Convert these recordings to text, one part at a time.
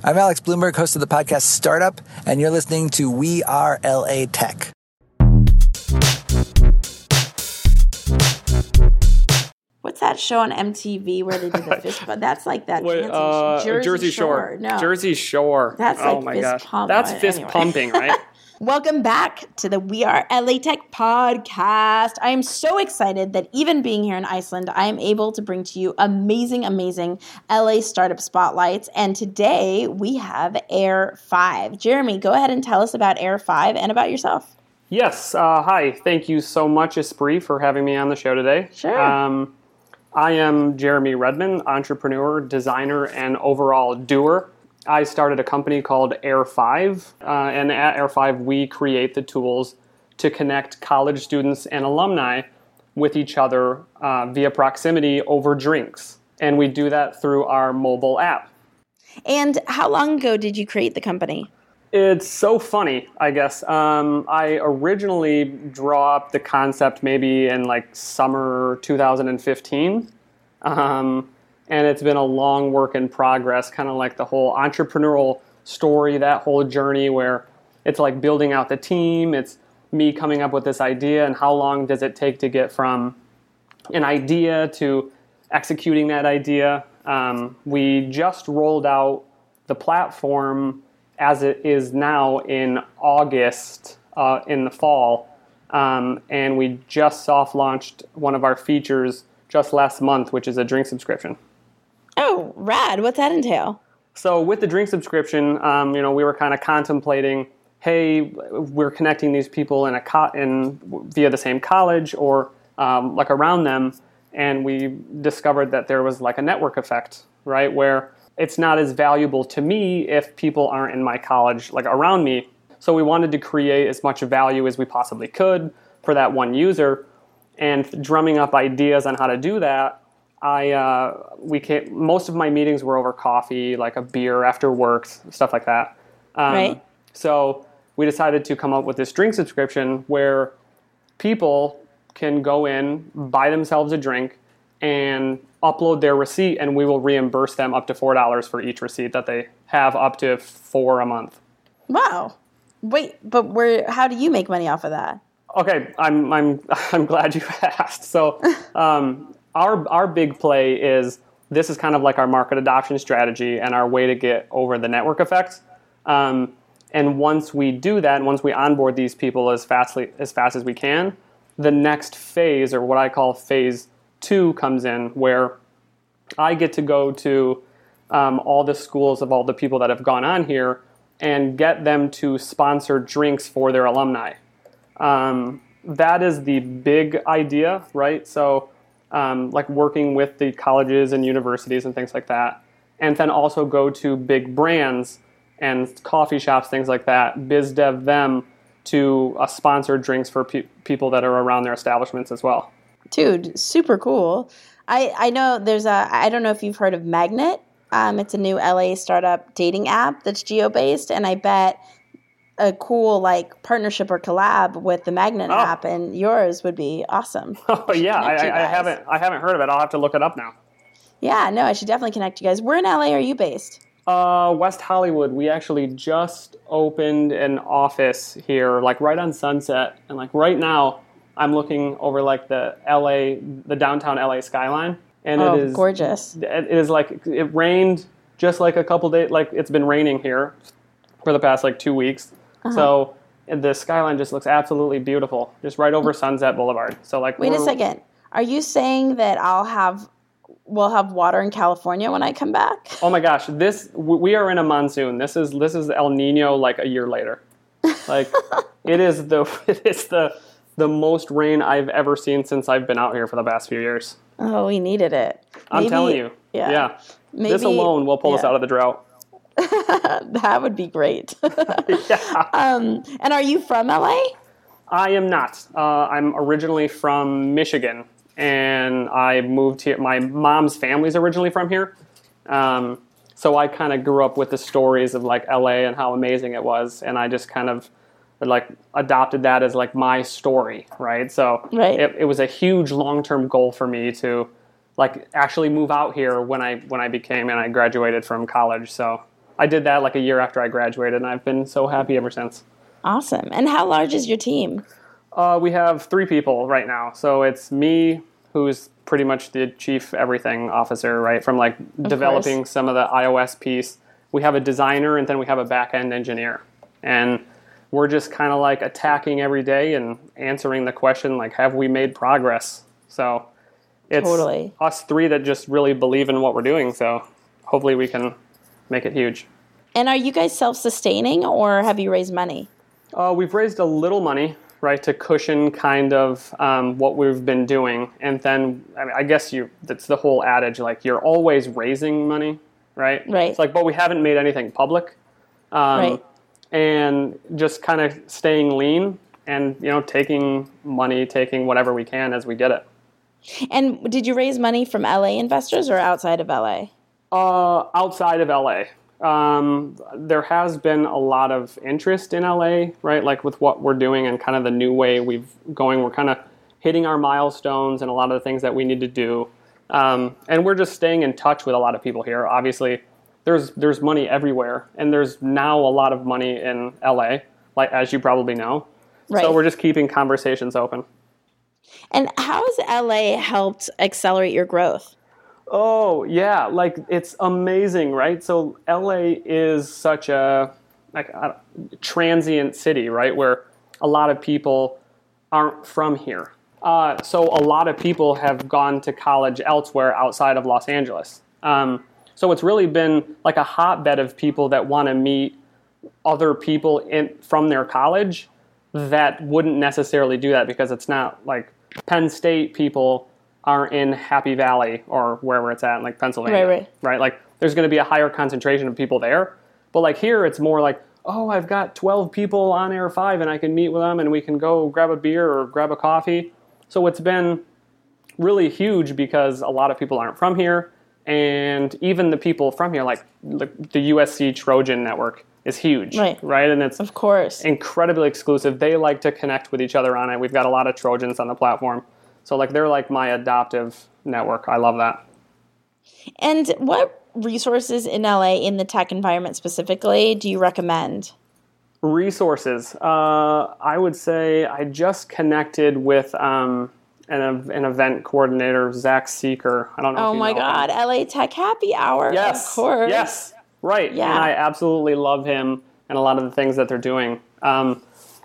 I'm Alex Blumberg, host of the podcast Startup, and you're listening to We Are LA Tech. What's that show on MTV where they do the fist bump? That's like that Wait, uh, Jersey, Jersey Shore. Shore. No. Jersey Shore. That's oh my fist gosh. pump, That's fist anyway. pumping, right? Welcome back to the We Are LA Tech podcast. I am so excited that even being here in Iceland, I am able to bring to you amazing, amazing LA startup spotlights. And today we have Air 5. Jeremy, go ahead and tell us about Air 5 and about yourself. yes. Uh, hi. Thank you so much, Espree, for having me on the show today. Sure. Um, I am Jeremy Redman, entrepreneur, designer, and overall doer. I started a company called Air 5, uh, and at Air 5, we create the tools to connect college students and alumni with each other uh, via proximity over drinks. And we do that through our mobile app. And how long ago did you create the company? It's so funny, I guess. Um, I originally draw up the concept maybe in like summer 2015. Um, and it's been a long work in progress, kind of like the whole entrepreneurial story, that whole journey where it's like building out the team, it's me coming up with this idea, and how long does it take to get from an idea to executing that idea. Um, we just rolled out the platform as it is now in August uh, in the fall, um, and we just soft launched one of our features just last month, which is a drink subscription. Oh, rad. What's that entail? So with the drink subscription, um, you know, we were kind of contemplating, hey, we're connecting these people in a co- in via the same college or um, like around them, and we discovered that there was like a network effect, right, where it's not as valuable to me if people aren't in my college, like around me. So we wanted to create as much value as we possibly could for that one user, and drumming up ideas on how to do that. I uh, we came, most of my meetings were over coffee, like a beer after work, stuff like that. Um, Right. So we decided to come up with this drink subscription where people can go in, buy themselves a drink, and upload their receipt, and we will reimburse them up to four dollars for each receipt that they have, up to four a month. Wow. Wait, but where? How do you make money off of that? Okay, I'm I'm I'm glad you asked. So, um, our our big play is this is kind of like our market adoption strategy and our way to get over the network effects. Um, and once we do that, once we onboard these people as fastly as fast as we can, the next phase, or what I call phase two, comes in where I get to go to um, all the schools of all the people that have gone on here and get them to sponsor drinks for their alumni. Um, that is the big idea, right? So, um, like working with the colleges and universities and things like that, and then also go to big brands and coffee shops, things like that, biz dev them to uh, sponsor drinks for pe- people that are around their establishments as well. Dude, super cool. I, I know there's a, I don't know if you've heard of Magnet. Um, it's a new LA startup dating app that's geo based. And I bet a cool like partnership or collab with the Magnet Oh. app and yours would be awesome. Oh yeah, I, I, haven't I haven't heard of it. I'll have to look it up now. Yeah, no, I should definitely connect you guys. Where in LA are you based? Uh, West Hollywood. We actually just opened an office here, like right on Sunset, and like right now, I'm looking over like the LA, the downtown LA skyline, and Oh, it is gorgeous. It is like it rained just like a couple days, like it's been raining here for the past like two weeks. Uh-huh. So the skyline just looks absolutely beautiful, just right over Sunset Boulevard. So like, Wait a second. Are you saying that I'll have, we'll have water in California when I come back? Oh my gosh, this we are in a monsoon. This is this is El Nino like a year later. Like it is the it is the the most rain I've ever seen since I've been out here for the past few years. Oh, we needed it. I'm Maybe- telling you. Yeah. Yeah. this alone will pull us out of the drought. That would be great. yeah. um, and are you from LA? I am not. Uh, I'm originally from Michigan, and I moved here. My mom's family's originally from here, um, so I kind of grew up with the stories of like LA and how amazing it was, and I just kind of like adopted that as like my story, right? So Right. It, it was a huge long term goal for me to like actually move out here when I when I became and I graduated from college. So I did that like a year after I graduated, and I've been so happy ever since. Awesome. And how large is your team? Uh, we have three people right now. So it's me, who's pretty much the chief everything officer, right? From like developing course. some of the iOS piece. We have a designer, and then we have a back end engineer, and we're just kind of like attacking every day and answering the question like, have we made progress? So it's Totally. us three that just really believe in what we're doing. So hopefully we can make it huge. And are you guys self sustaining or have you raised money? Uh, we've raised a little money, right, to cushion kind of um, what we've been doing, and then I, mean, I guess you that's the whole adage, like you're always raising money, right? Right. It's like, but we haven't made anything public, um, Right. and just kind of staying lean and you know taking money, taking whatever we can as we get it. And did you raise money from LA investors or outside of LA? Uh, outside of LA, um, there has been a lot of interest in LA, right? Like with what we're doing and kind of the new way we've going. We're kind of hitting our milestones and a lot of the things that we need to do, um, and we're just staying in touch with a lot of people here. Obviously, there's there's money everywhere, and there's now a lot of money in LA, like as you probably know. Right. So we're just keeping conversations open. And how has LA helped accelerate your growth? Oh yeah, like it's amazing, right? So LA is such a like a transient city, right? Where a lot of people aren't from here. Uh, so a lot of people have gone to college elsewhere outside of Los Angeles. Um, so it's really been like a hotbed of people that want to meet other people in, from their college that wouldn't necessarily do that because it's not like Penn State people are in Happy Valley or wherever it's at, like Pennsylvania, Right, right. Like there's going to be a higher concentration of people there, but like here it's more like, oh, I've got 12 people on Air Five and I can meet with them and we can go grab a beer or grab a coffee. So it's been really huge because a lot of people aren't from here, and even the people from here, like the, the USC Trojan network, is huge, Right. Right, and it's Of course. incredibly exclusive. They like to connect with each other on it. We've got a lot of Trojans on the platform, so like they're like my adoptive network. I love that. And what resources in LA in the tech environment specifically do you recommend? Resources. Uh, I would say I just connected with um, an, an event coordinator, Zach Seeker. I don't know. Oh if you my know him. God, LA Tech Happy Hour. Yes. Of course. Yes. Right. Yeah. And I absolutely love him and a lot of the things that they're doing. Um,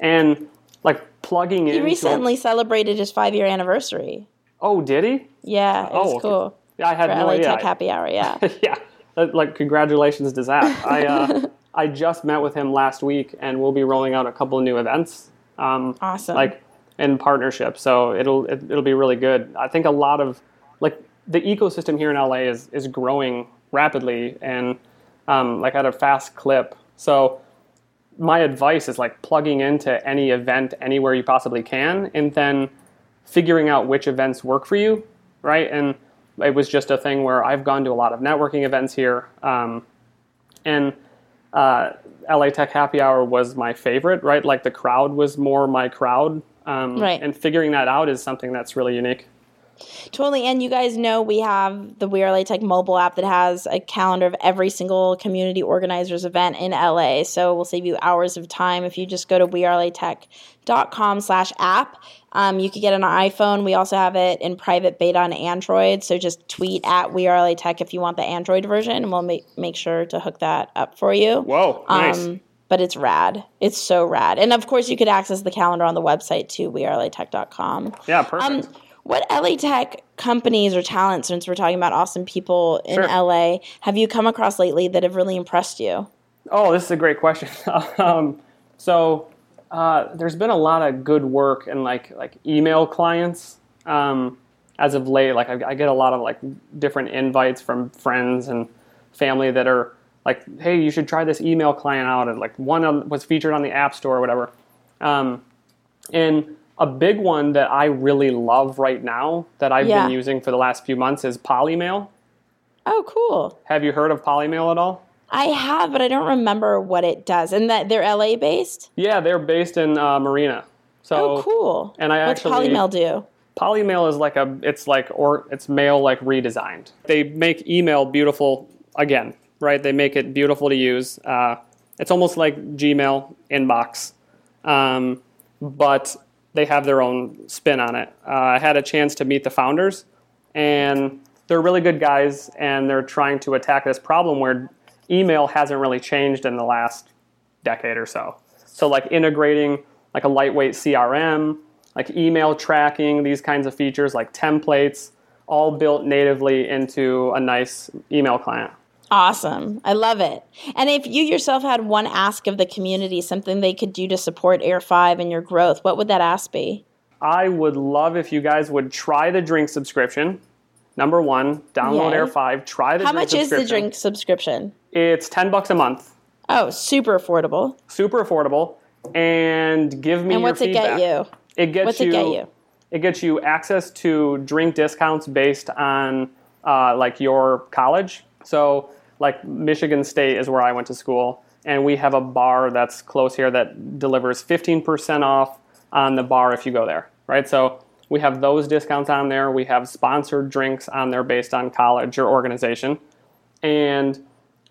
and like plugging in. He recently celebrated his five year anniversary. Oh, did he? Yeah, it was Oh, cool. Yeah, I had For no LA idea. Tech Happy Hour, yeah. yeah. Uh, Like congratulations to Zach. I uh, I just met with him last week, and we'll be rolling out a couple of new events. Um, Awesome. Like in partnership, so it'll it, it'll be really good. I think a lot of like the ecosystem here in LA is is growing rapidly and um, like at a fast clip. So my advice is like plugging into any event anywhere you possibly can, and then figuring out which events work for you, right? And it was just a thing where I've gone to a lot of networking events here, um, and uh, LA Tech Happy Hour was my favorite, right? Like the crowd was more my crowd, um, Right. And figuring that out is something that's really unique. Totally. And you guys know we have the We Are LA Tech mobile app that has a calendar of every single community organizer's event in LA. So we'll save you hours of time if you just go to wearelatech.com slash app. Um, you could get it on iPhone. We also have it in private beta on Android. So just tweet at We Are LA Tech if you want the Android version, and we'll make, make sure to hook that up for you. Whoa, nice. Um, but it's rad. It's so rad. And of course, you could access the calendar on the website too, wearelatech.com. yeah, perfect. Um, what LA Tech companies or talents, since we're talking about awesome people in Sure. LA, have you come across lately that have really impressed you? Oh, this is a great question. um, so uh, there's been a lot of good work in like like email clients um, as of late. Like I, I get a lot of like different invites from friends and family that are like, "Hey, you should try this email client out." And like one was featured on the App Store or whatever. Um, and a big one that I really love right now that I've Yeah. been using for the last few months is Polymail. Oh, cool. Have you heard of Polymail at all? I have, but I don't remember what it does. And that they're LA based? Yeah, they're based in uh, Marina. So Oh, cool. and I What's actually- Polymail do? Polymail is like a it's like or it's mail like redesigned. They make email beautiful again. right? They make it beautiful to use. Uh, it's almost like Gmail inbox, um, but they have their own spin on it. Uh, I had a chance to meet the founders, and they're really good guys, and they're trying to attack this problem where email hasn't really changed in the last decade or so. So, like integrating like a lightweight CRM, like email tracking, these kinds of features, like templates, all built natively into a nice email client. Awesome. I love it. And if you yourself had one ask of the community, something they could do to support Air 5 and your growth, what would that ask be? I would love if you guys would try the drink subscription. Number one, download Yay. Air 5, try the How much is the drink subscription? It's 10 bucks a month. Oh, super affordable. Super affordable. And give me And what's it get you? It gets what's you it get you? It gets you access to drink discounts based on uh, like your college. So like Michigan State is where I went to school, and we have a bar that's close here that delivers 15% off on the bar if you go there, right? So we have those discounts on there. We have sponsored drinks on there based on college or organization. And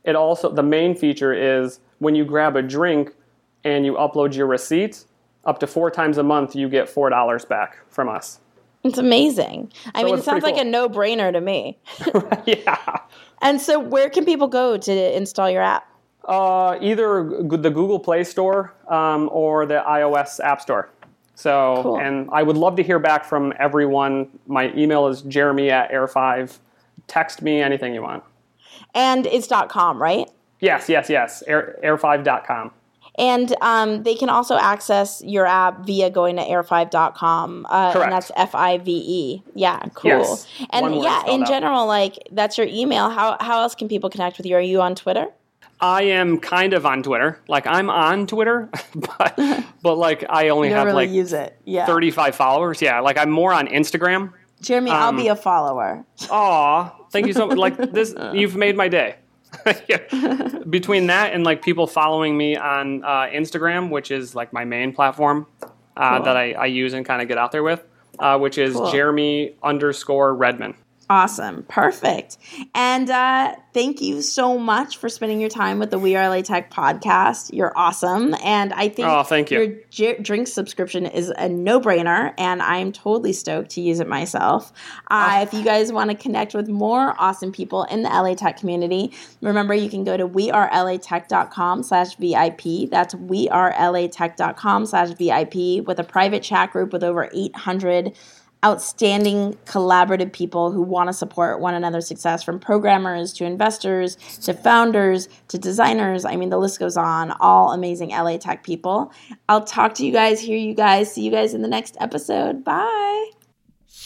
it also, the main feature is when you grab a drink and you upload your receipt, up to four times a month, you get $4 back from us. It's amazing. I mean, it sounds cool. like a no brainer to me. yeah. And so, where can people go to install your app? Uh, either the Google Play Store um, or the iOS App Store. So, cool. and I would love to hear back from everyone. My email is jeremy at air5. Text me anything you want. And it's .com, right? Yes, yes, yes. Air, air5.com. And um, they can also access your app via going to air5.com. Uh, Correct. And that's F I V E. Yeah, cool. Yes. And yeah, in out. general, like that's your email. How, how else can people connect with you? Are you on Twitter? I am kind of on Twitter. Like I'm on Twitter, but but like I only have really like use it. Yeah. 35 followers. Yeah, like I'm more on Instagram. Jeremy, um, I'll be a follower. Aw, thank you so much. Like this, you've made my day. Between that and like people following me on uh, Instagram, which is like my main platform uh, cool. that I, I, use and kind of get out there with, uh, which is cool. Jeremy underscore Redman. Awesome. Perfect. And uh, thank you so much for spending your time with the We Are LA Tech podcast. You're awesome. And I think oh, thank you. your j- drink subscription is a no brainer. And I'm totally stoked to use it myself. Uh, oh. If you guys want to connect with more awesome people in the LA Tech community, remember you can go to wearelatech.com slash VIP. That's wearelatech.com slash VIP with a private chat group with over 800 outstanding collaborative people who want to support one another's success from programmers to investors to founders to designers. I mean, the list goes on. All amazing LA tech people. I'll talk to you guys, hear you guys, see you guys in the next episode. Bye.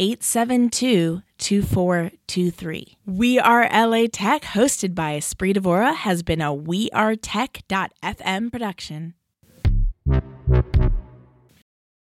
872 2423. We Are LA Tech, hosted by Espree Devora, has been a We Are wearetech.fm production.